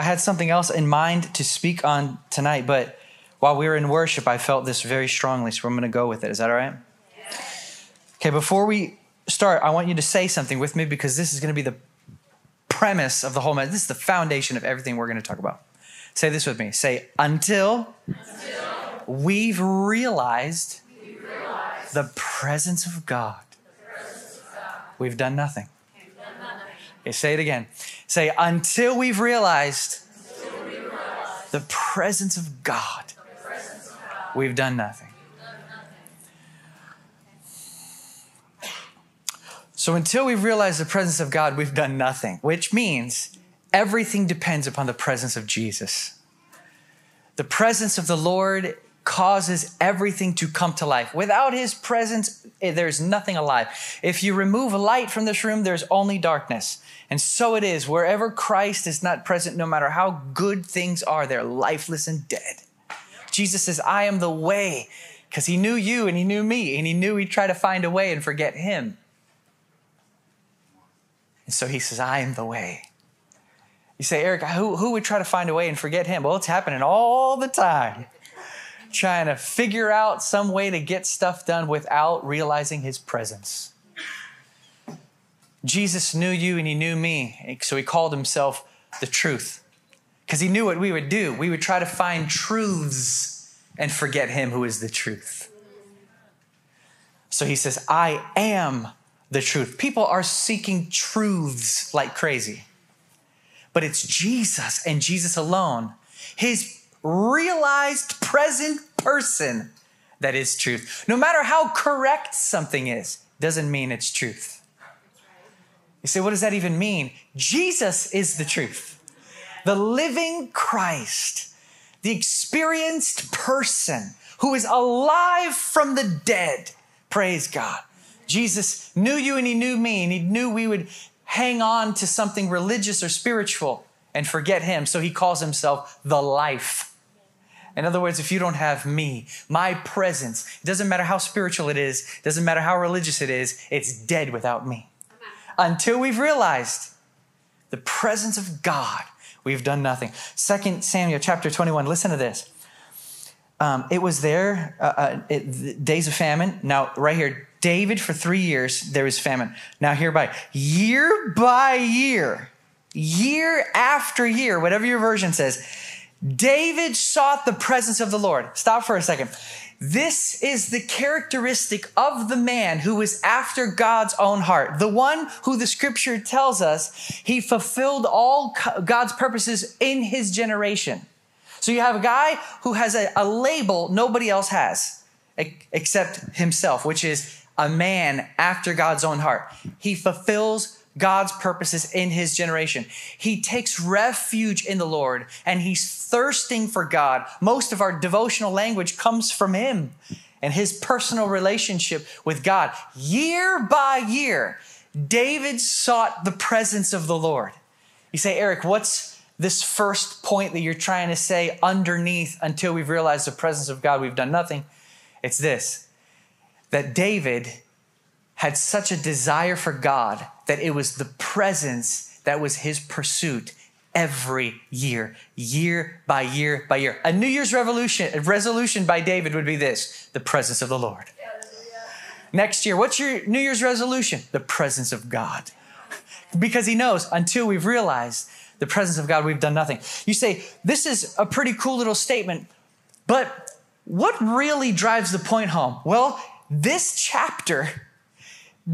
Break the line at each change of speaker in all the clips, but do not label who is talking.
I had something else in mind to speak on tonight, but while we were in worship, I felt this very strongly, so I'm going to go with it. Is that all right? Okay, before we start, I want you to say something with me because this is going to be the premise of the whole message. This is the foundation of everything we're going to talk about. Say this with me. Say, until, until we've, realized we've realized the presence of God, presence of God. We've, done nothing. Okay, say it again. Say, until we've realized, until we the presence of God, presence of God. we've done nothing. So until we've realized the presence of God, we've done nothing, which means everything depends upon the presence of Jesus. The presence of the Lord causes everything to come to life. Without his presence, eh, there's nothing alive. If you remove light from this room, there's only darkness. And so it is. Wherever Christ is not present, no matter how good things are, they're lifeless and dead. Jesus says, I am the way, because he knew you and he knew me, and he knew he'd try to find a way and forget him. And so he says, I am the way. You say, Eric, who, who would try to find a way and forget him? Well, it's happening all the time. Trying to figure out some way to get stuff done without realizing his presence. Jesus knew you and he knew me, so he called himself the truth. Because he knew what we would do. We would try to find truths and forget him who is the truth. So he says, I am the truth. People are seeking truths like crazy. But it's Jesus and Jesus alone, his realized present person, that is truth. No matter how correct something is, doesn't mean it's truth. You say, what does that even mean? Jesus is the truth. The living Christ, the experienced person who is alive from the dead. Praise God. Jesus knew you and he knew me, and he knew we would hang on to something religious or spiritual and forget him. So he calls himself the life. In other words, if you don't have me, my presence, it doesn't matter how spiritual it is, doesn't matter how religious it is, it's dead without me. Until we've realized the presence of God, we've done nothing. Second Samuel chapter 21, listen to this. Um, it was there, uh, uh, it, days of famine. Now, right here, David, for three years, there was famine. Now, hereby, year by year, year after year, whatever your version says, David sought the presence of the Lord. Stop for a second. This is the characteristic of the man who was after God's own heart. The one who the scripture tells us he fulfilled all God's purposes in his generation. So you have a guy who has a, a label nobody else has except himself, which is a man after God's own heart. He fulfills God's purposes in his generation. He takes refuge in the Lord and he's thirsting for God. Most of our devotional language comes from him and his personal relationship with God. Year by year, David sought the presence of the Lord. You say, Eric, what's this first point that you're trying to say underneath until we've realized the presence of God? We've done nothing. It's this that David had such a desire for God that it was the presence that was his pursuit every year, year by year by year. A New Year's revolution, a resolution by David would be this the presence of the Lord. Next year, what's your New Year's resolution? The presence of God. Because he knows until we've realized the presence of God, we've done nothing. You say, this is a pretty cool little statement, but what really drives the point home? Well, this chapter,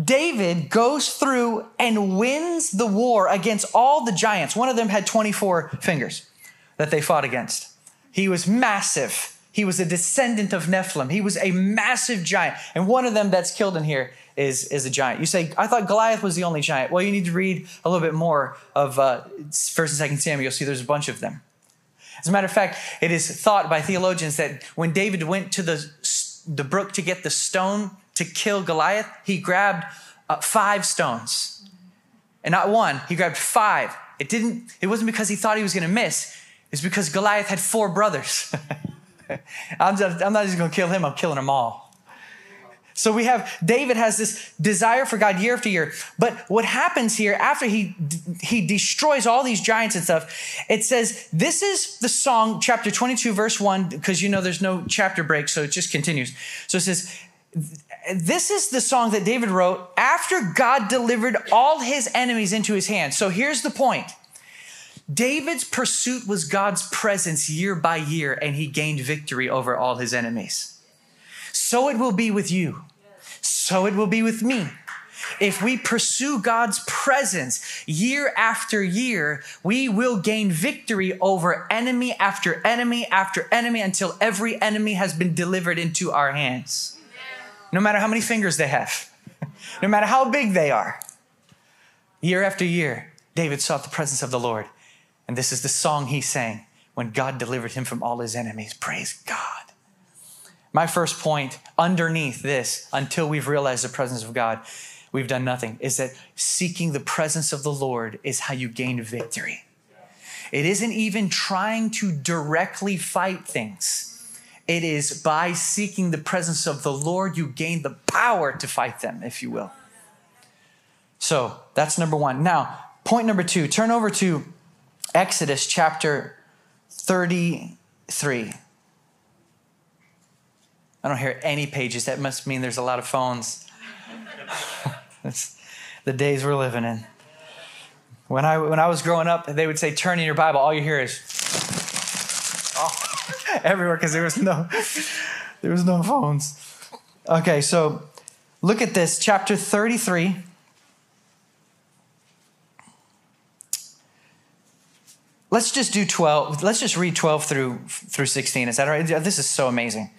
David goes through and wins the war against all the giants. One of them had 24 fingers that they fought against. He was massive. He was a descendant of Nephilim. He was a massive giant. And one of them that's killed in here is, is a giant. You say, I thought Goliath was the only giant. Well, you need to read a little bit more of uh, 1st and 2nd Samuel. You'll see there's a bunch of them. As a matter of fact, it is thought by theologians that when David went to the the brook to get the stone to kill Goliath, he grabbed uh, five stones. And not one, he grabbed five. It didn't, it wasn't because he thought he was going to miss. It's because Goliath had four brothers. I'm, just, I'm not just going to kill him, I'm killing them all. So we have David has this desire for God year after year. But what happens here after he he destroys all these giants and stuff, it says this is the song chapter 22 verse 1 because you know there's no chapter break so it just continues. So it says this is the song that David wrote after God delivered all his enemies into his hands. So here's the point. David's pursuit was God's presence year by year and he gained victory over all his enemies so it will be with you. So it will be with me. If we pursue God's presence year after year, we will gain victory over enemy after enemy after enemy until every enemy has been delivered into our hands. No matter how many fingers they have, no matter how big they are. Year after year, David sought the presence of the Lord. And this is the song he sang when God delivered him from all his enemies. Praise God. My first point underneath this, until we've realized the presence of God, we've done nothing, is that seeking the presence of the Lord is how you gain victory. It isn't even trying to directly fight things. It is by seeking the presence of the Lord, you gain the power to fight them, if you will. So that's number one. Now, point number two turn over to Exodus chapter 33. I don't hear any pages. That must mean there's a lot of phones. That's the days we're living in. When I, when I was growing up, they would say, turn in your Bible. All you hear is everywhere because there was no there was no phones. Okay, so look at this, chapter 33. Let's just do 12. Let's just read 12 through through 16. Is that all right? This is so amazing.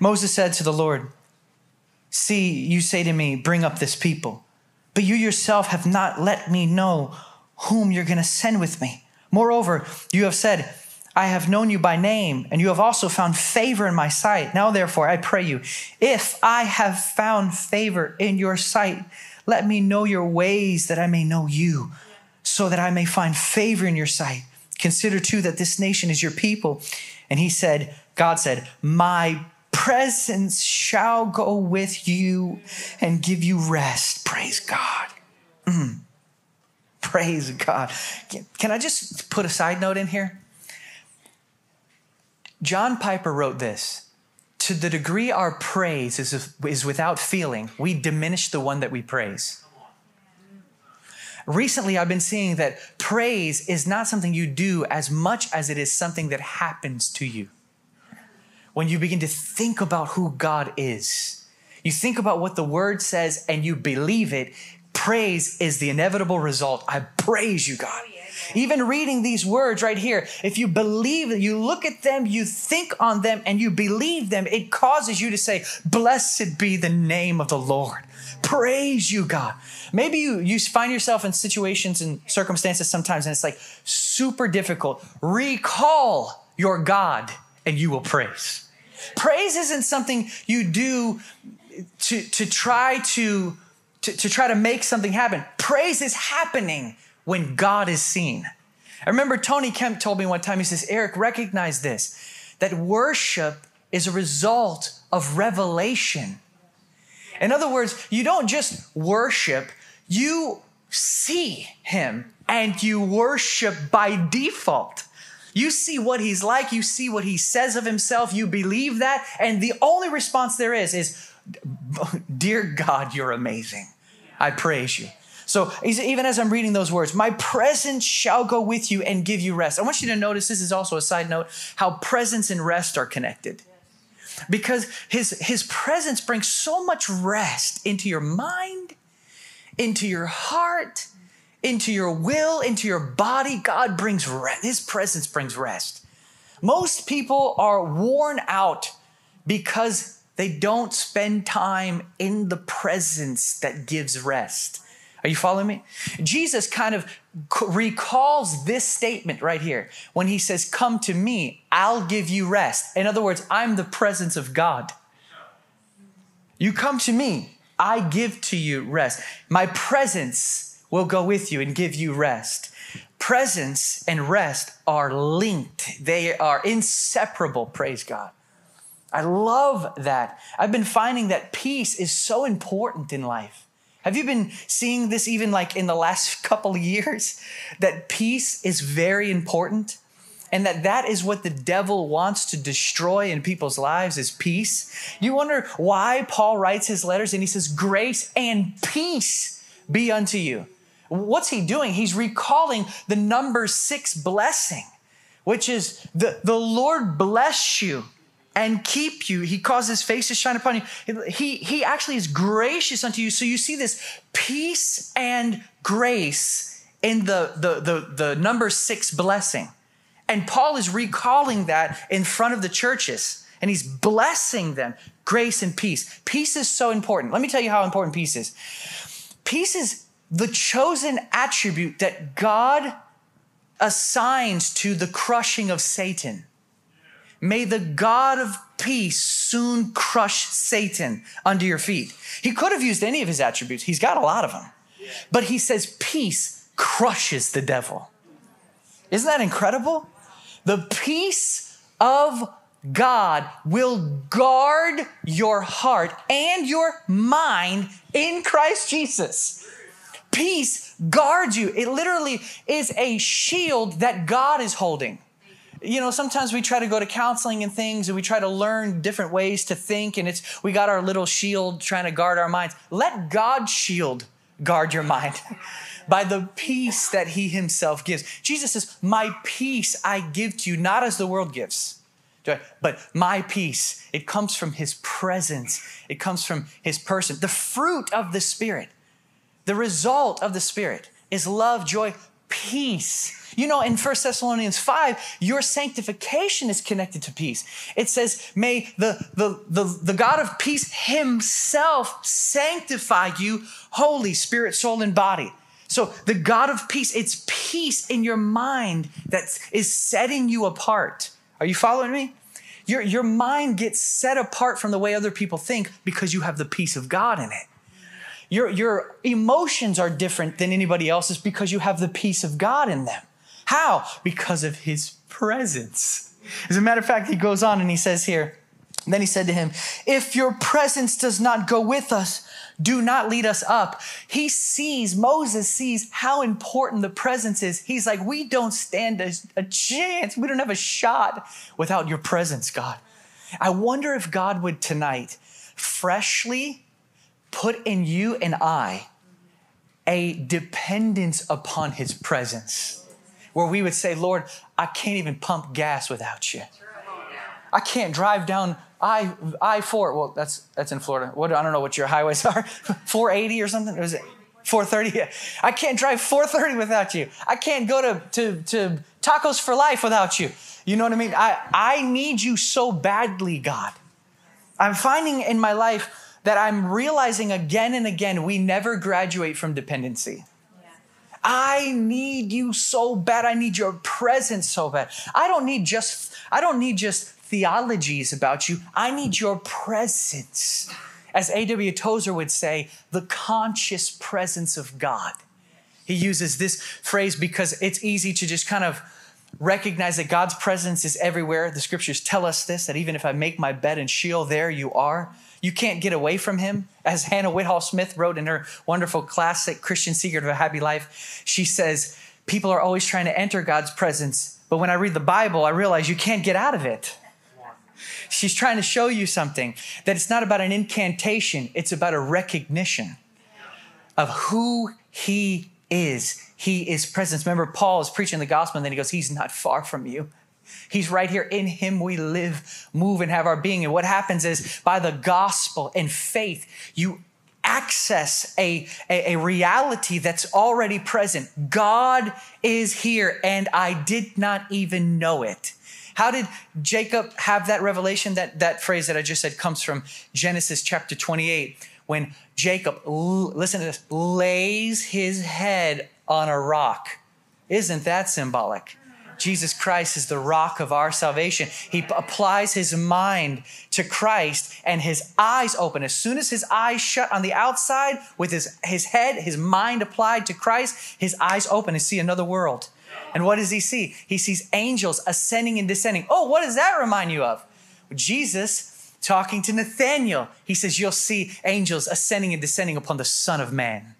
Moses said to the Lord, See, you say to me, Bring up this people, but you yourself have not let me know whom you're going to send with me. Moreover, you have said, I have known you by name, and you have also found favor in my sight. Now, therefore, I pray you, if I have found favor in your sight, let me know your ways that I may know you, so that I may find favor in your sight. Consider too that this nation is your people. And he said, God said, My presence shall go with you and give you rest. Praise God. Mm. Praise God. Can I just put a side note in here? John Piper wrote this To the degree our praise is, is without feeling, we diminish the one that we praise. Recently, I've been seeing that praise is not something you do as much as it is something that happens to you when you begin to think about who God is. You think about what the word says and you believe it. Praise is the inevitable result. I praise you, God. Even reading these words right here, if you believe you look at them, you think on them, and you believe them, it causes you to say, Blessed be the name of the Lord. Praise you, God. Maybe you, you find yourself in situations and circumstances sometimes, and it's like super difficult. Recall your God, and you will praise. Praise isn't something you do to, to try to, to, to try to make something happen. Praise is happening when God is seen. I remember Tony Kemp told me one time, he says, Eric, recognize this, that worship is a result of revelation. In other words, you don't just worship, you see him and you worship by default. You see what he's like, you see what he says of himself, you believe that, and the only response there is is, Dear God, you're amazing. I praise you. So even as I'm reading those words, my presence shall go with you and give you rest. I want you to notice this is also a side note how presence and rest are connected. Because his, his presence brings so much rest into your mind, into your heart, into your will, into your body. God brings rest. His presence brings rest. Most people are worn out because they don't spend time in the presence that gives rest. Are you following me? Jesus kind of recalls this statement right here when he says, Come to me, I'll give you rest. In other words, I'm the presence of God. You come to me, I give to you rest. My presence will go with you and give you rest. Presence and rest are linked, they are inseparable, praise God. I love that. I've been finding that peace is so important in life. Have you been seeing this even like in the last couple of years? That peace is very important and that that is what the devil wants to destroy in people's lives is peace. You wonder why Paul writes his letters and he says, Grace and peace be unto you. What's he doing? He's recalling the Numbers six blessing, which is the, the Lord bless you and keep you. He causes his face to shine upon you. He, he actually is gracious unto you. So you see this peace and grace in the, the, the, the Numbers six blessing. And Paul is recalling that in front of the churches and he's blessing them grace and peace. Peace is so important. Let me tell you how important peace is. Peace is the chosen attribute that God assigns to the crushing of Satan. May the God of peace soon crush Satan under your feet. He could have used any of his attributes, he's got a lot of them. But he says, Peace crushes the devil. Isn't that incredible? The peace of God will guard your heart and your mind in Christ Jesus. Peace guards you. It literally is a shield that God is holding you know sometimes we try to go to counseling and things and we try to learn different ways to think and it's we got our little shield trying to guard our minds. Let god's shield guard your mind by the peace that he himself gives. Jesus says my peace i give to you not as the world gives. But my peace it comes from his presence. It comes from his person. The fruit of the spirit the result of the spirit is love joy peace you know, in 1 Thessalonians 5, your sanctification is connected to peace. It says, May the, the, the, the God of peace himself sanctify you, wholly spirit, soul, and body. So, the God of peace, it's peace in your mind that is setting you apart. Are you following me? Your, your mind gets set apart from the way other people think because you have the peace of God in it. Your, your emotions are different than anybody else's because you have the peace of God in them. How? Because of his presence. As a matter of fact, he goes on and he says here, then he said to him, If your presence does not go with us, do not lead us up. He sees, Moses sees how important the presence is. He's like, We don't stand a, a chance. We don't have a shot without your presence, God. I wonder if God would tonight freshly put in you and I a dependence upon his presence where we would say, Lord, I can't even pump gas without you. I can't drive down I I four. Well, that's that's in Florida. What I don't know what your highways are. 480 or something. Was it 430? Yeah. I can't drive 430 without you. I can't go to to to Tacos 4 Life without you. You know what I mean? I I need you so badly, God. I'm finding in my life that I'm realizing again and again we never graduate from dependency. I need you so bad. I need your presence so bad. I don't need just I don't need just theologies about you. I need your presence. As A.W. Tozer would say, the conscious presence of God. He uses this phrase because it's easy to just kind of recognize that God's presence is everywhere. The scriptures tell us this that even if I make my bed in Sheol, there you are. You can't get away from him. As Hannah Whitall Smith wrote in her wonderful classic Christian Secret of a Happy Life, she says, People are always trying to enter God's presence, but when I read the Bible, I realize you can't get out of it. She's trying to show you something that it's not about an incantation, it's about a recognition of who He is. He is presence. Remember, Paul is preaching the gospel, and then he goes, He's not far from you. He's right here. In him we live, move, and have our being. And what happens is by the gospel and faith, you access a, a, a, reality that's already present. God is here, and I did not even know it. How did Jacob have that revelation? That, that phrase that I just said comes from Genesis chapter 28, when Jacob, listen to this, lays his head on a rock. Isn't that symbolic? Jesus Christ is the rock of our salvation. He applies his mind to Christ and his eyes open. As soon as his eyes shut on the outside, with his, his head, his mind applied to Christ, his eyes open and see another world. And what does he see? He sees angels ascending and descending. Oh, what does that remind you of? Jesus talking to Nathaniel, he says, You'll see angels ascending and descending upon the Son of Man.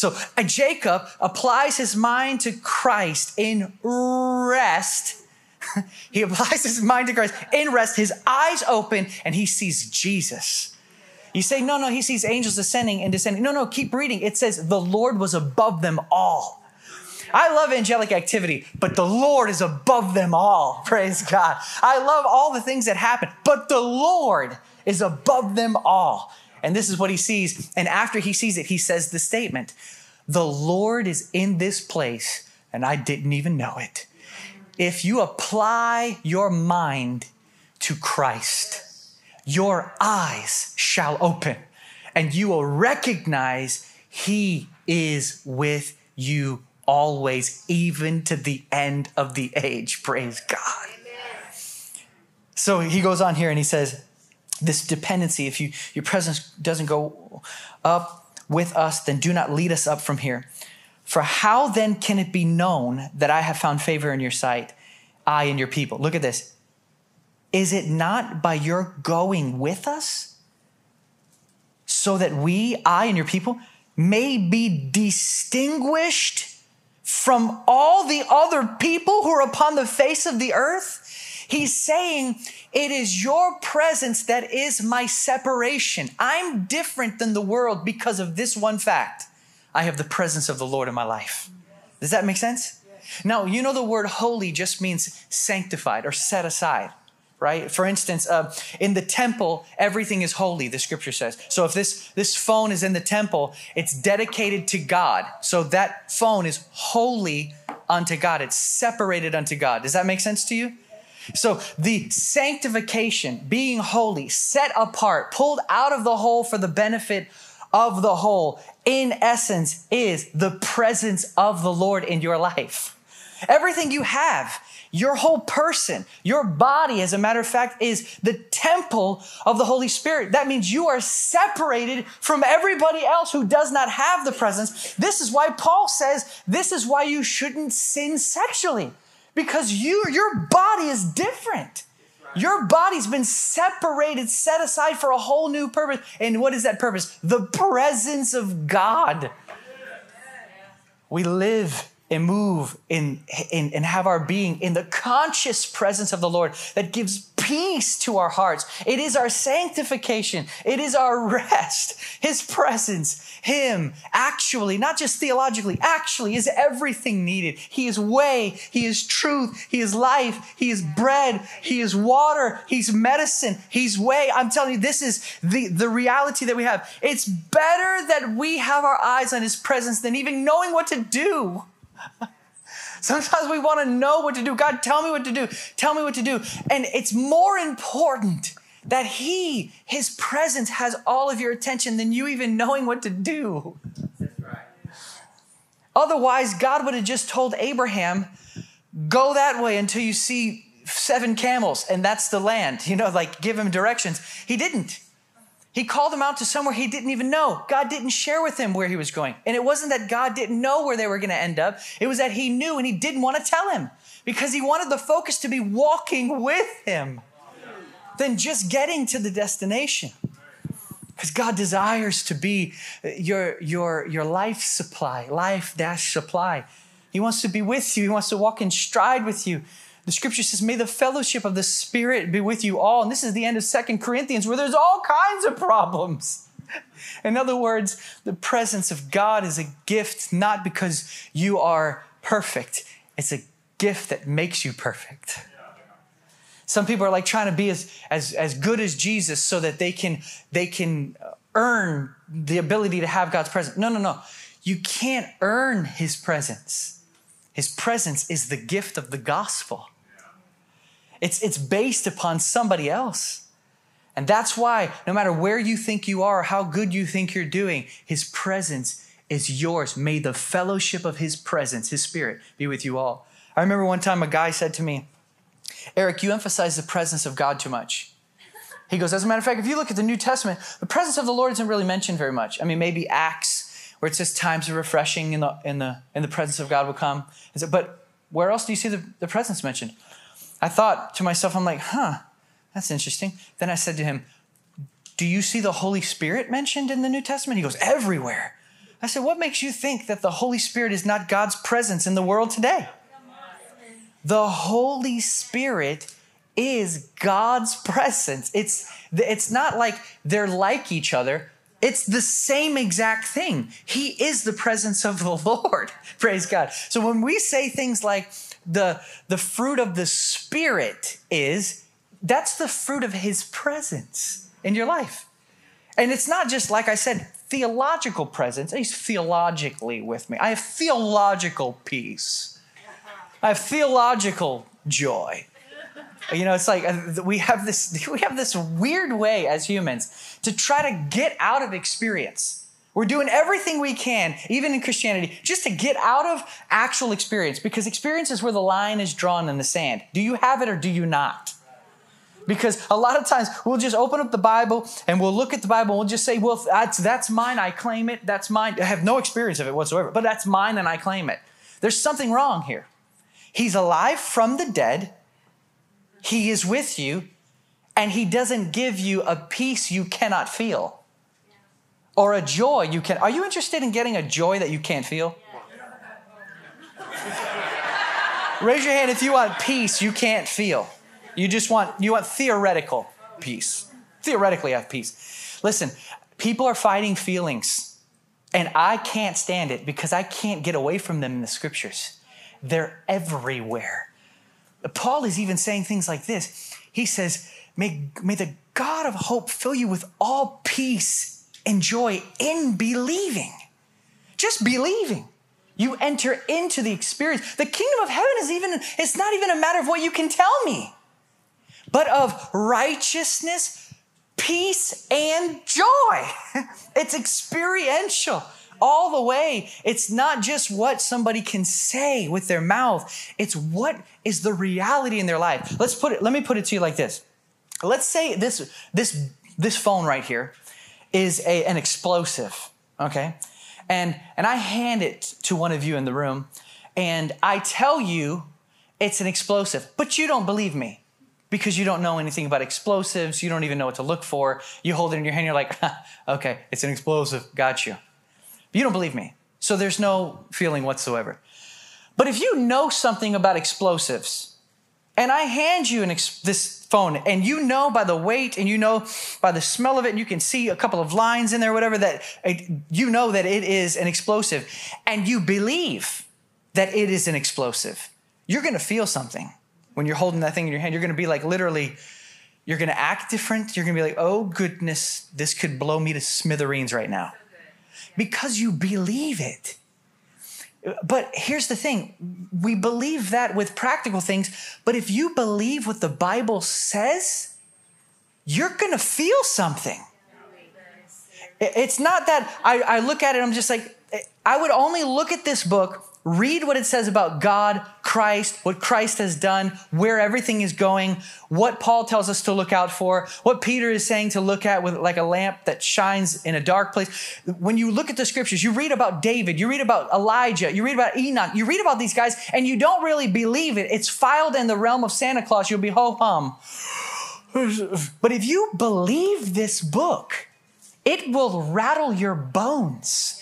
So Jacob applies his mind to Christ in rest. he applies his mind to Christ in rest, his eyes open, and he sees Jesus. You say, no, no, he sees angels ascending and descending. No, no, keep reading. It says, the Lord was above them all. I love angelic activity, but the Lord is above them all. Praise God. I love all the things that happen, but the Lord is above them all. And this is what he sees. And after he sees it, he says the statement The Lord is in this place, and I didn't even know it. If you apply your mind to Christ, your eyes shall open, and you will recognize he is with you always, even to the end of the age. Praise God. So he goes on here and he says, This dependency, if you, your presence doesn't go up with us, then do not lead us up from here. For how then can it be known that I have found favor in your sight, I and your people? Look at this. Is it not by your going with us? So that we, I and your people, may be distinguished from all the other people who are upon the face of the earth? He's saying, It is your presence that is my separation. I'm different than the world because of this one fact I have the presence of the Lord in my life. Does that make sense? Now, you know the word holy just means sanctified or set aside right? For instance, uh, in the temple, everything is holy, the scripture says. So if this, this phone is in the temple, it's dedicated to God. So that phone is holy unto God, it's separated unto God. Does that make sense to you? So the sanctification, being holy, set apart, pulled out of the whole for the benefit of the whole, in essence, is the presence of the Lord in your life. Everything you have, your whole person, your body, as a matter of fact, is the temple of the Holy Spirit. That means you are separated from everybody else who does not have the presence. This is why Paul says this is why you shouldn't sin sexually because you, your body is different. Your body's been separated, set aside for a whole new purpose. And what is that purpose? The presence of God. We live and move in, in, and have our being in the conscious presence of the Lord that gives peace to our hearts. It is our sanctification. It is our rest. His presence, Him, actually, not just theologically, actually is everything needed. He is way, He is truth, He is life, He is bread, He is water, He's medicine, He's way. I'm telling you, this is the, the reality that we have. It's better that we have our eyes on His presence than even knowing what to do. Sometimes we want to know what to do. God, tell me what to do. Tell me what to do. And it's more important that He, His presence, has all of your attention than you even knowing what to do. Otherwise, God would have just told Abraham, go that way until you see seven camels, and that's the land. You know, like give him directions. He didn't. He called him out to somewhere he didn't even know. God didn't share with him where he was going. And it wasn't that God didn't know where they were going to end up, it was that he knew and he didn't want to tell him because he wanted the focus to be walking with him than just getting to the destination. Because God desires to be uh, your, your, your life supply, life dash supply. He wants to be with you, He wants to walk in stride with you. The scripture says, May the fellowship of the Spirit be with you all. And this is the end of Second Corinthians, where there's all kinds of problems. In other words, the presence of God is a gift not because you are perfect, it's a gift that makes you perfect. Some people are like trying to be as, as, as good as Jesus so that they can, they can earn the ability to have God's presence. No, no, no. You can't earn his presence. His presence is the gift of the gospel. It's, it's based upon somebody else. And that's why, no matter where you think you are, how good you think you're doing, His presence is yours. May the fellowship of His presence, His Spirit, be with you all. I remember one time a guy said to me, Eric, you emphasize the presence of God too much. He goes, as a matter of fact, if you look at the New Testament, the presence of the Lord isn't really mentioned very much. I mean, maybe Acts, where it says times of refreshing in the, in the, in the presence of God will come. But where else do you see the, the presence mentioned? I thought to myself, I'm like, huh, that's interesting. Then I said to him, Do you see the Holy Spirit mentioned in the New Testament? He goes, Everywhere. I said, What makes you think that the Holy Spirit is not God's presence in the world today? The Holy Spirit is God's presence. It's, it's not like they're like each other. It's the same exact thing. He is the presence of the Lord. Praise God. So when we say things like the, the fruit of the Spirit is, that's the fruit of His presence in your life. And it's not just, like I said, theological presence. He's theologically with me. I have theological peace. I have theological joy. You know, it's like uh, we have this we have this weird way as humans to try to get out of experience. We're doing everything we can, even in Christianity, just to get out of actual experience because experience is where the line is drawn in the sand. Do you have it or do you not? Because a lot of times we'll just open up the Bible and we'll look at the Bible and we'll just say, well, that's, that's mine, I claim it, that's mine. I have no experience of it whatsoever, but that's mine and I claim it. There's something wrong here. He's alive from the dead, He is with you, and He doesn't give you a peace you cannot feel or a joy you can. Are you interested in getting a joy that you can't feel? Raise your hand if you want peace you can't feel. You just want you want theoretical peace. Theoretically have peace. Listen, people are fighting feelings and I can't stand it because I can't get away from them in the scriptures. They're everywhere. Paul is even saying things like this. He says, May, may the God of hope fill you with all peace and joy in believing. Just believing. You enter into the experience. The kingdom of heaven is even, it's not even a matter of what you can tell me, but of righteousness, peace, and joy. It's experiential all the way. It's not just what somebody can say with their mouth, it's what is the reality in their life. Let's put it, let me put it to you like this. Let's say this, this, this phone right here is a, an explosive, okay? And, and I hand it to one of you in the room, and I tell you it's an explosive, but you don't believe me because you don't know anything about explosives. You don't even know what to look for. You hold it in your hand, you're like, okay, it's an explosive, got you. But you don't believe me. So there's no feeling whatsoever. But if you know something about explosives, and I hand you ex- this phone, and you know by the weight, and you know by the smell of it, and you can see a couple of lines in there, whatever, that it, you know that it is an explosive, and you believe that it is an explosive, you're gonna feel something when you're holding that thing in your hand. You're gonna be like literally, you're gonna act different. You're gonna be like, oh goodness, this could blow me to smithereens right now because you believe it. But here's the thing we believe that with practical things, but if you believe what the Bible says, you're gonna feel something. It's not that I, I look at it, I'm just like, I would only look at this book read what it says about God, Christ, what Christ has done, where everything is going, what Paul tells us to look out for, what Peter is saying to look at with like a lamp that shines in a dark place. When you look at the scriptures, you read about David, you read about Elijah, you read about Enoch, you read about these guys, and you don't really believe it. It's filed in the realm of Santa Claus. You'll be ho hum. But if you believe this book, it will rattle your bones.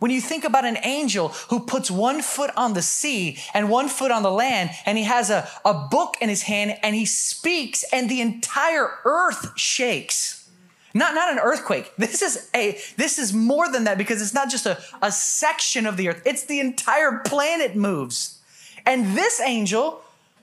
When you think about an angel who puts one foot on the sea and one foot on the land, and he has a, a book in his hand and he speaks, and the entire earth shakes. Not, not an earthquake. This is a this is more than that because it's not just a, a section of the earth, it's the entire planet moves. And this angel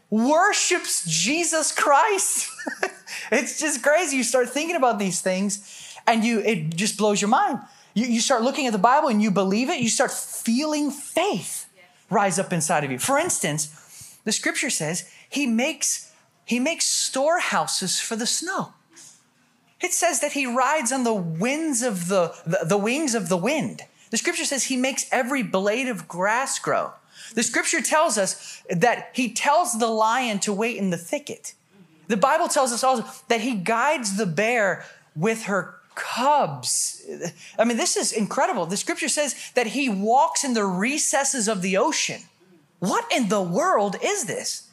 worships Jesus Christ. it's just crazy. You start thinking about these things and you it just blows your mind. You, you start looking at the Bible and you believe it, you start feeling faith rise up inside of you. For instance, the scripture says he makes he makes storehouses for the snow. It says that he rides on the winds of the, the, the wings of the wind. The scripture says he makes every blade of grass grow. The scripture tells us that he tells the lion to wait in the thicket. The Bible tells us also that he guides the bear with her cubs. I mean, this is incredible. The scripture says that he walks in the recesses of the ocean. What in the world is this?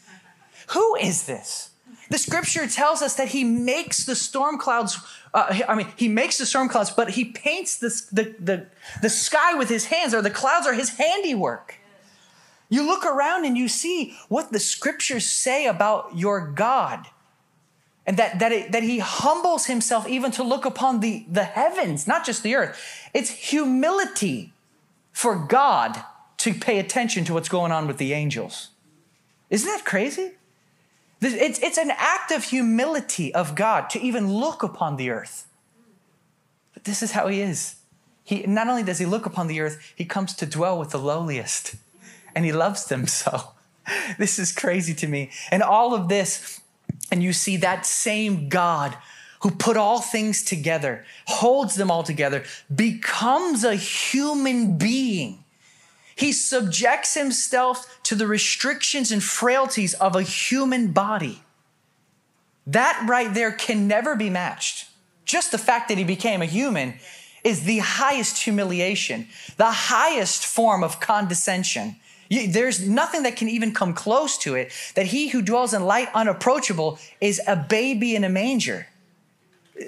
Who is this? The scripture tells us that he makes the storm clouds, uh, I mean, he makes the storm clouds, but he paints the, the, the, the sky with his hands, or the clouds are his handiwork. You look around and you see what the scriptures say about your God. And that, that, it, that he humbles himself even to look upon the, the heavens, not just the earth. It's humility for God to pay attention to what's going on with the angels. Isn't that crazy? It's, it's an act of humility of God to even look upon the earth. But this is how he is. He, not only does he look upon the earth, he comes to dwell with the lowliest, and he loves them so. This is crazy to me. And all of this, and you see that same God who put all things together, holds them all together, becomes a human being. He subjects himself to the restrictions and frailties of a human body. That right there can never be matched. Just the fact that he became a human is the highest humiliation, the highest form of condescension. There's nothing that can even come close to it. That he who dwells in light unapproachable is a baby in a manger.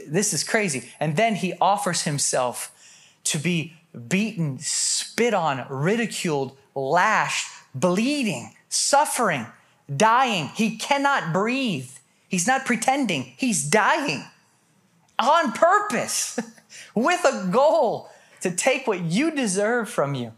This is crazy. And then he offers himself to be beaten, spit on, ridiculed, lashed, bleeding, suffering, dying. He cannot breathe. He's not pretending, he's dying on purpose with a goal to take what you deserve from you.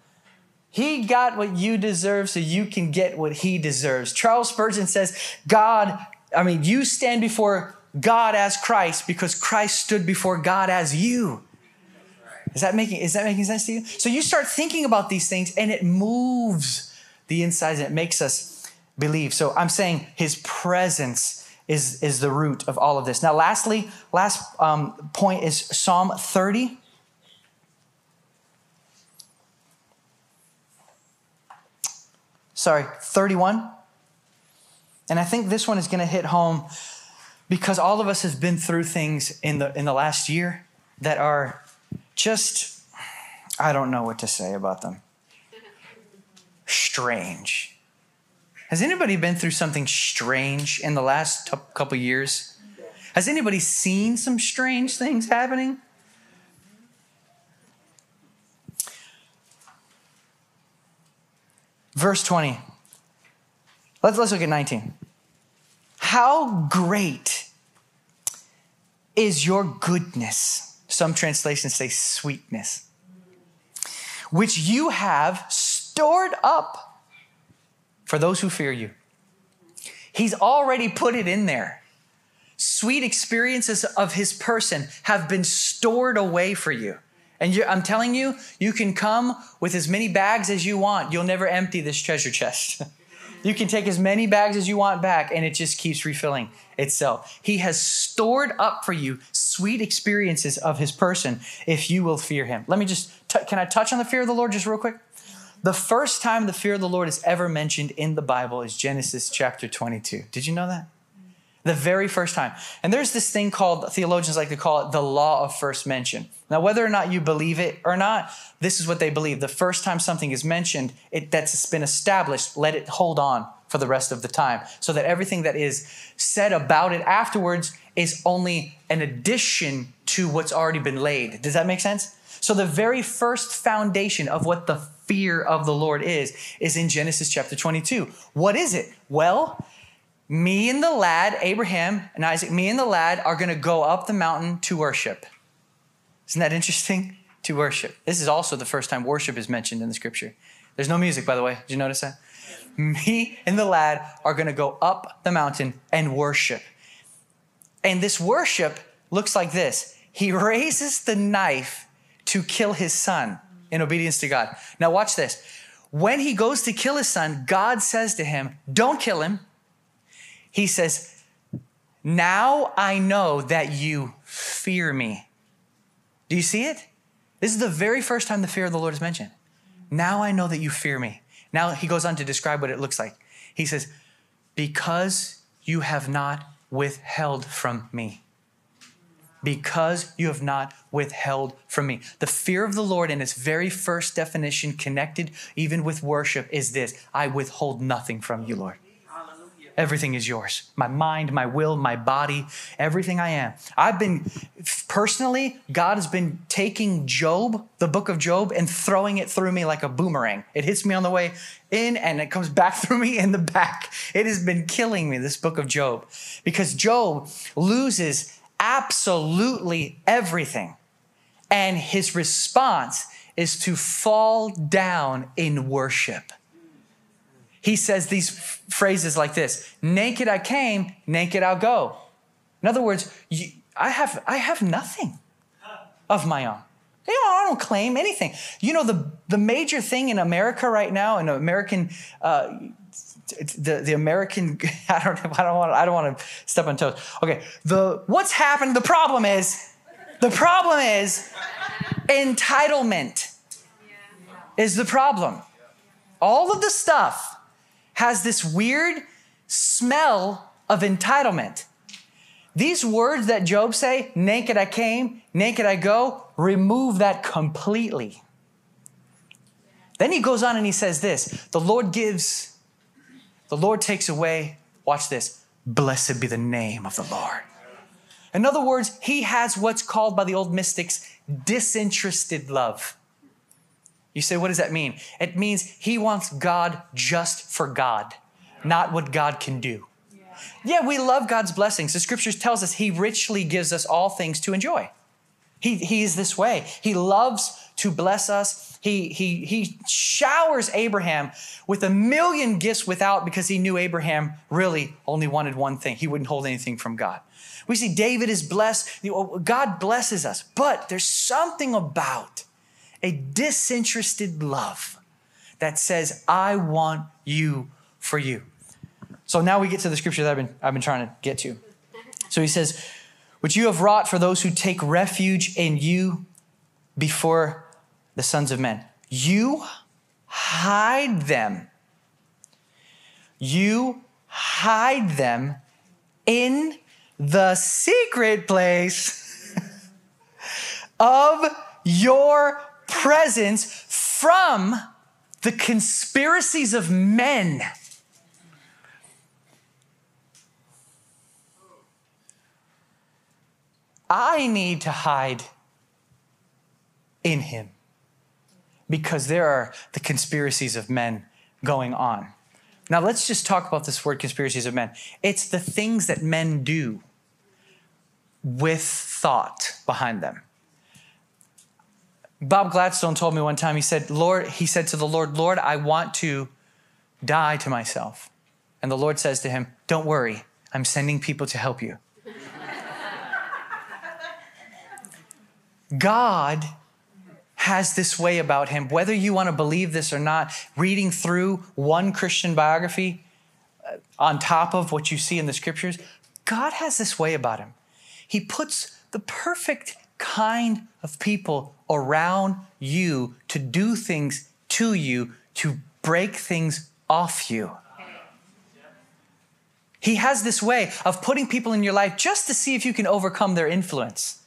He got what you deserve so you can get what he deserves. Charles Spurgeon says, God, I mean, you stand before God as Christ because Christ stood before God as you. Is that making is that making sense to you? So you start thinking about these things and it moves the insides and it makes us believe. So I'm saying his presence is, is the root of all of this. Now, lastly, last um, point is Psalm 30. Sorry, 31. And I think this one is going to hit home because all of us have been through things in the in the last year that are just I don't know what to say about them. Strange. Has anybody been through something strange in the last t- couple years? Has anybody seen some strange things happening? Verse 20. Let's, let's look at 19. How great is your goodness? Some translations say sweetness, which you have stored up for those who fear you. He's already put it in there. Sweet experiences of his person have been stored away for you. And I'm telling you, you can come with as many bags as you want. You'll never empty this treasure chest. You can take as many bags as you want back, and it just keeps refilling itself. He has stored up for you sweet experiences of his person if you will fear him. Let me just, t- can I touch on the fear of the Lord just real quick? The first time the fear of the Lord is ever mentioned in the Bible is Genesis chapter 22. Did you know that? The very first time. And there's this thing called, theologians like to call it the law of first mention. Now, whether or not you believe it or not, this is what they believe. The first time something is mentioned, it, that's been established, let it hold on for the rest of the time. So that everything that is said about it afterwards is only an addition to what's already been laid. Does that make sense? So the very first foundation of what the fear of the Lord is, is in Genesis chapter 22. What is it? Well, me and the lad, Abraham and Isaac, me and the lad are going to go up the mountain to worship. Isn't that interesting? To worship. This is also the first time worship is mentioned in the scripture. There's no music, by the way. Did you notice that? Me and the lad are going to go up the mountain and worship. And this worship looks like this He raises the knife to kill his son in obedience to God. Now, watch this. When he goes to kill his son, God says to him, Don't kill him he says, Now I know that you fear me. Do you see it? This is the very first time the fear of the Lord is mentioned. Now I know that you fear me. Now he goes on to describe what it looks like. He says, Because you have not withheld from me. Because you have not withheld from me. The fear of the Lord, in its very first definition, connected even with worship, is this I withhold nothing from you, Lord. Everything is yours. My mind, my will, my body, everything I am. I've been, personally, God has been taking Job, the book of Job, and throwing it through me like a boomerang. It hits me on the way in and it comes back through me in the back. It has been killing me, this book of Job, because Job loses absolutely everything. And his response is to fall down in worship. He says these f- phrases like this Naked I came, naked I'll go. In other words, you, I, have, I have nothing of my own. You know, I don't claim anything. You know, the, the major thing in America right now, in American, uh, the, the American, I don't, I don't want, I don't want to step on toes. Okay, the what's happened? The problem is, the problem is entitlement is the problem. All of the stuff has this weird smell of entitlement. These words that Job say, naked I came, naked I go, remove that completely. Then he goes on and he says this, the Lord gives, the Lord takes away, watch this, blessed be the name of the Lord. In other words, he has what's called by the old mystics disinterested love. You say, what does that mean? It means he wants God just for God, not what God can do. Yeah, we love God's blessings. The scriptures tells us he richly gives us all things to enjoy. He, he is this way. He loves to bless us. He, he, he showers Abraham with a million gifts without because he knew Abraham really only wanted one thing. He wouldn't hold anything from God. We see David is blessed. God blesses us, but there's something about a disinterested love that says, I want you for you. So now we get to the scripture that I've been, I've been trying to get to. So he says, Which you have wrought for those who take refuge in you before the sons of men. You hide them. You hide them in the secret place of your presence from the conspiracies of men. I need to hide in him because there are the conspiracies of men going on. Now, let's just talk about this word conspiracies of men. It's the things that men do with thought behind them. Bob Gladstone told me one time, he said, Lord, he said to the Lord, Lord, I want to die to myself. And the Lord says to him, Don't worry, I'm sending people to help you. God has this way about him, whether you want to believe this or not, reading through one Christian biography uh, on top of what you see in the scriptures, God has this way about him. He puts the perfect kind of people around you to do things to you, to break things off you. He has this way of putting people in your life just to see if you can overcome their influence.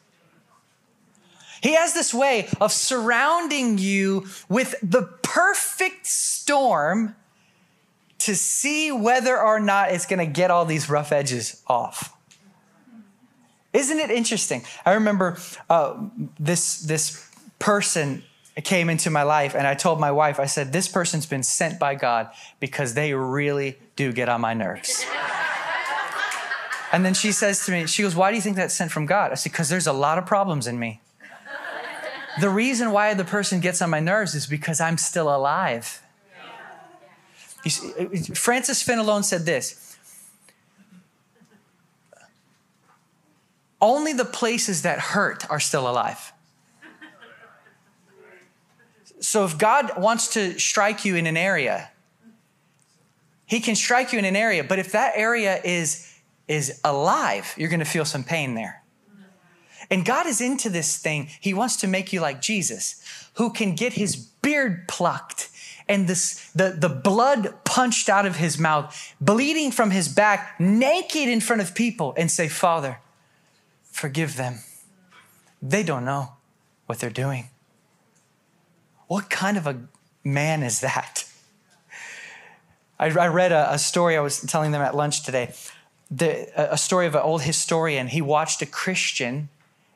He has this way of surrounding you with the perfect storm to see whether or not it's going to get all these rough edges off. Isn't it interesting? I remember uh, this, this person came into my life, and I told my wife, I said, This person's been sent by God because they really do get on my nerves. and then she says to me, She goes, Why do you think that's sent from God? I said, Because there's a lot of problems in me. The reason why the person gets on my nerves is because I'm still alive. See, Francis Fenelon said this Only the places that hurt are still alive. So if God wants to strike you in an area, he can strike you in an area, but if that area is is alive, you're going to feel some pain there. And God is into this thing. He wants to make you like Jesus, who can get his beard plucked and this, the, the blood punched out of his mouth, bleeding from his back, naked in front of people, and say, Father, forgive them. They don't know what they're doing. What kind of a man is that? I, I read a, a, story, I was telling them at lunch today, the, a story of an old historian. He watched a Christian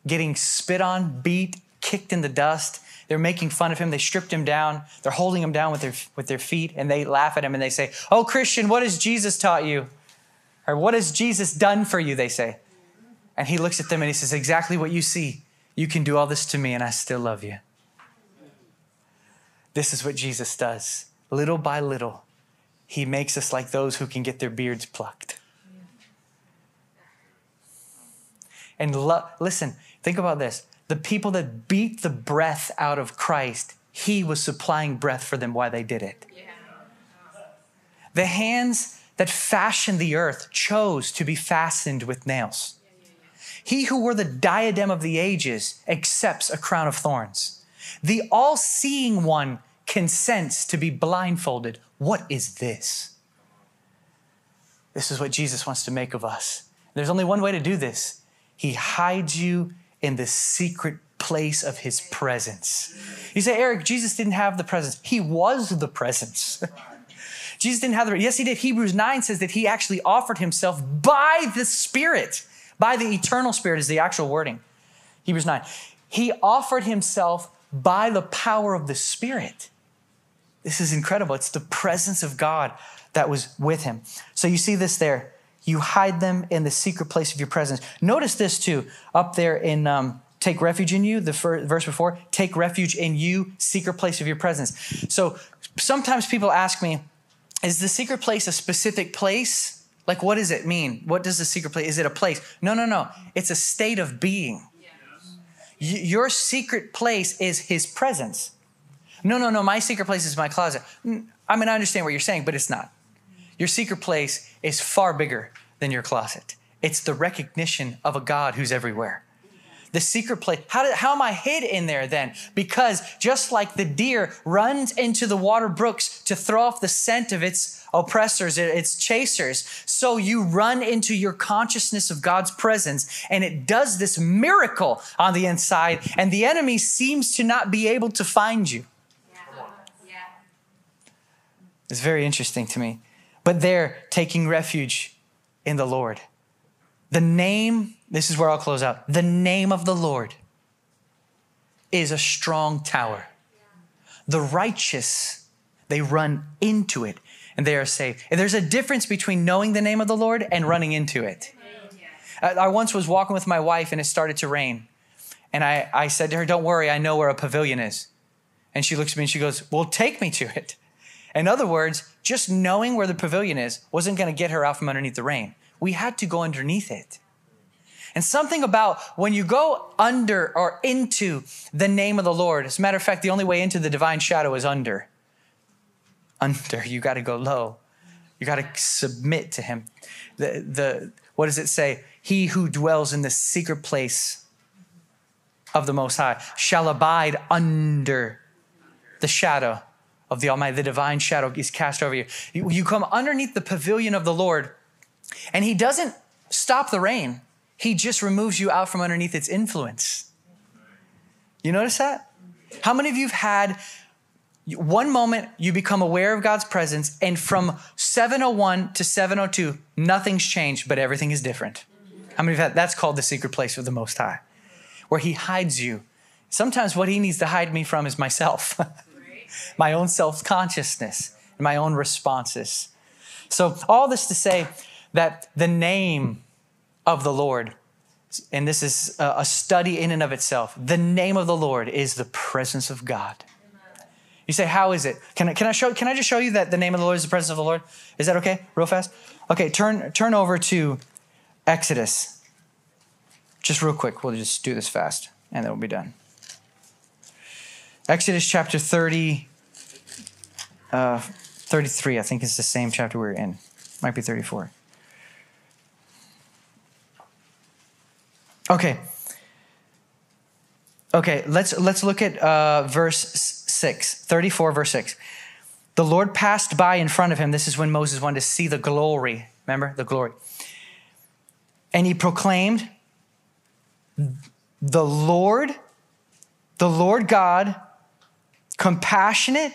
getting spit on, beat, kicked in the dust. They're making fun of him. They stripped him down. They're holding him down with their, with their feet, and they laugh at him and they say, Oh, Christian, what has Jesus taught you? Or what has Jesus done for you? They say. And he looks at them and he says, Exactly what you see. You can do all this to me, and I still love you. This is what Jesus does. Little by little, he makes us like those who can get their beards plucked. And lo- listen, think about this. The people that beat the breath out of Christ, he was supplying breath for them while they did it. Yeah. The hands that fashioned the earth chose to be fastened with nails. He who wore the diadem of the ages accepts a crown of thorns. The all seeing one consents to be blindfolded. What is this? This is what Jesus wants to make of us. There's only one way to do this He hides you in the secret place of His presence. You say, Eric, Jesus didn't have the presence. He was the presence. Jesus didn't have the, yes, he did. Hebrews 9 says that he actually offered himself by the Spirit, by the eternal Spirit is the actual wording. Hebrews 9. He offered himself by the power of the Spirit. This is incredible. It's the presence of God that was with him. So you see this there. You hide them in the secret place of your presence. Notice this too, up there in um, take refuge in you, the verse before, take refuge in you, secret place of your presence. So sometimes people ask me, is the secret place a specific place? Like, what does it mean? What does the secret place? Is it a place? No, no, no. It's a state of being. Yes. Your secret place is His presence. No, no, no. My secret place is my closet. I mean, I understand what you're saying, but it's not. Your secret place is far bigger than your closet. It's the recognition of a God who's everywhere the secret place. How, did, how am I hid in there then? Because just like the deer runs into the water brooks to throw off the scent of its oppressors, its chasers, so you run into your consciousness of God's presence, and it does this miracle on the inside, and the enemy seems to not be able to find you. It's very interesting to me. But they're taking refuge in the Lord. The name this is where I'll close out. The name of the Lord is a strong tower. The righteous, they run into it and they are saved. And there's a difference between knowing the name of the Lord and running into it. I once was walking with my wife and it started to rain. And I, I said to her, Don't worry, I know where a pavilion is. And she looks at me and she goes, Well, take me to it. In other words, just knowing where the pavilion is wasn't going to get her out from underneath the rain. We had to go underneath it. And something about when you go under or into the name of the Lord, as a matter of fact, the only way into the divine shadow is under. Under. You got to go low. You got to submit to him. The, the, what does it say? He who dwells in the secret place of the Most High shall abide under the shadow of the Almighty. The divine shadow is cast over you. You, you come underneath the pavilion of the Lord, and He doesn't stop the rain. He just removes you out from underneath its influence. You notice that? How many of you have had one moment you become aware of God's presence, and from 701 to 702, nothing's changed, but everything is different? How many of had? That's called the secret place of the Most High, where He hides you. Sometimes what He needs to hide me from is myself, my own self consciousness, and my own responses. So, all this to say that the name of the Lord. And this is a study in and of itself. The name of the Lord is the presence of God. You say, how is it? Can I, can I show? Can I just show you that the name of the Lord is the presence of the Lord? Is that okay? Real fast. Okay, turn turn over to Exodus. Just real quick. We'll just do this fast, and then we'll be done. Exodus chapter 30, uh, 33, I think is the same chapter we're in. Might be 34. Okay. Okay, let's let's look at uh, verse 6, 34 verse 6. The Lord passed by in front of him. This is when Moses wanted to see the glory. Remember? The glory. And he proclaimed, The Lord, the Lord God, compassionate,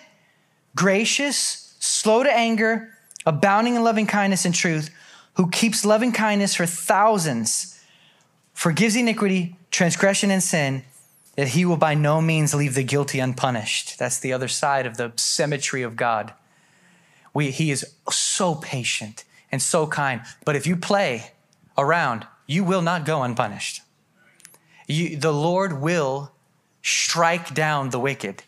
gracious, slow to anger, abounding in loving kindness and truth, who keeps loving kindness for thousands, forgives iniquity, transgression, and sin, that he will by no means leave the guilty unpunished. That's the other side of the symmetry of God. We, he is so patient and so kind. But if you play around, you will not go unpunished. You, the Lord will strike down the wicked.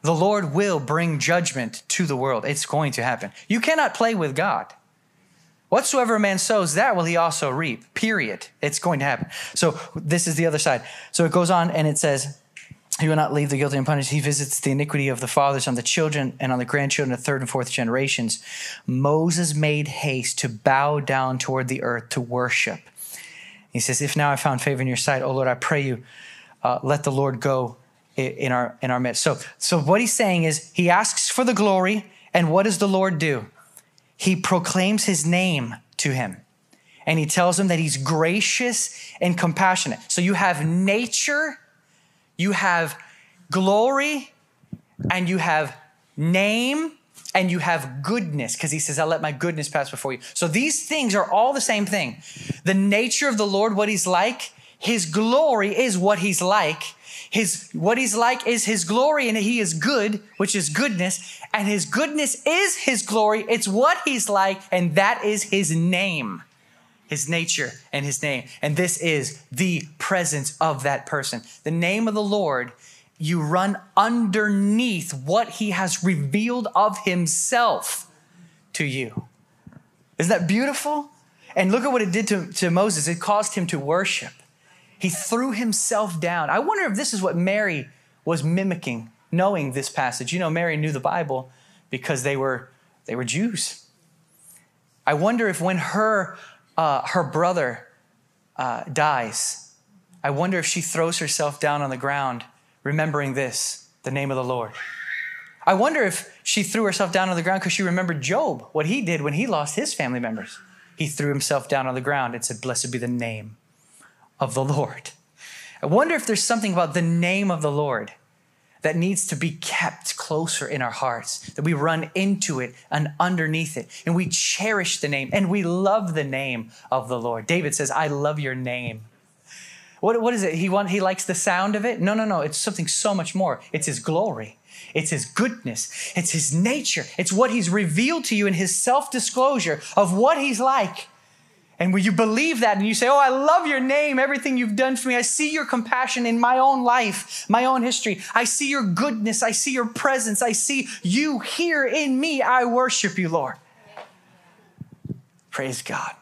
The Lord will bring judgment to the world. It's going to happen. You cannot play with God. Whatsoever a man sows, that will he also reap. Period. It's going to happen. So this is the other side. So it goes on and it says, He will not leave the guilty unpunished. He visits the iniquity of the fathers on the children and on the grandchildren of third and fourth generations. Moses made haste to bow down toward the earth to worship. He says, If now I found favor in your sight, O Lord, I pray you, uh, let the Lord go in our in our midst. So, so what he's saying is he asks for the glory, and what does the Lord do? He proclaims his name to him. And he tells him that he's gracious and compassionate. So you have nature, you have glory, and you have name, and you have goodness, because he says, I'll let my goodness pass before you. So these things are all the same thing. The nature of the Lord, what he's like, his glory is what he's like, his what he's like is his glory and he is good, which is goodness, and his goodness is his glory. It's what he's like and that is his name. His nature and his name. And this is the presence of that person. The name of the Lord, you run underneath what he has revealed of himself to you. Isn't that beautiful? And look at what it did to, to Moses. It caused him to worship. He threw himself down. I wonder if this is what Mary was mimicking, knowing this passage. You know, Mary knew the Bible because they were, they were Jews. I wonder if when her, uh, her brother uh, dies, I wonder if she throws herself down on the ground, remembering this, the name of the Lord. I wonder if she threw herself down on the ground because she remembered Job, what he did when he lost his family members. He threw himself down on the ground and said, Blessed be the name of the Lord. I wonder if there's something about the name of the Lord that needs to be kept closer in our hearts, that we run into it and underneath it, and we cherish the name and we love the name of the Lord. David says, I love your name. What, what is it? He, want, he likes the sound of it? No, no, no. It's something so much more. It's his glory. It's his goodness. It's his nature. It's what he's revealed to you in his self disclosure of what he's like. And when you believe that and you say, Oh, I love your name, everything you've done for me, I see your compassion in my own life, my own history. I see your goodness, I see your presence, I see you here in me. I worship you, Lord. Praise God.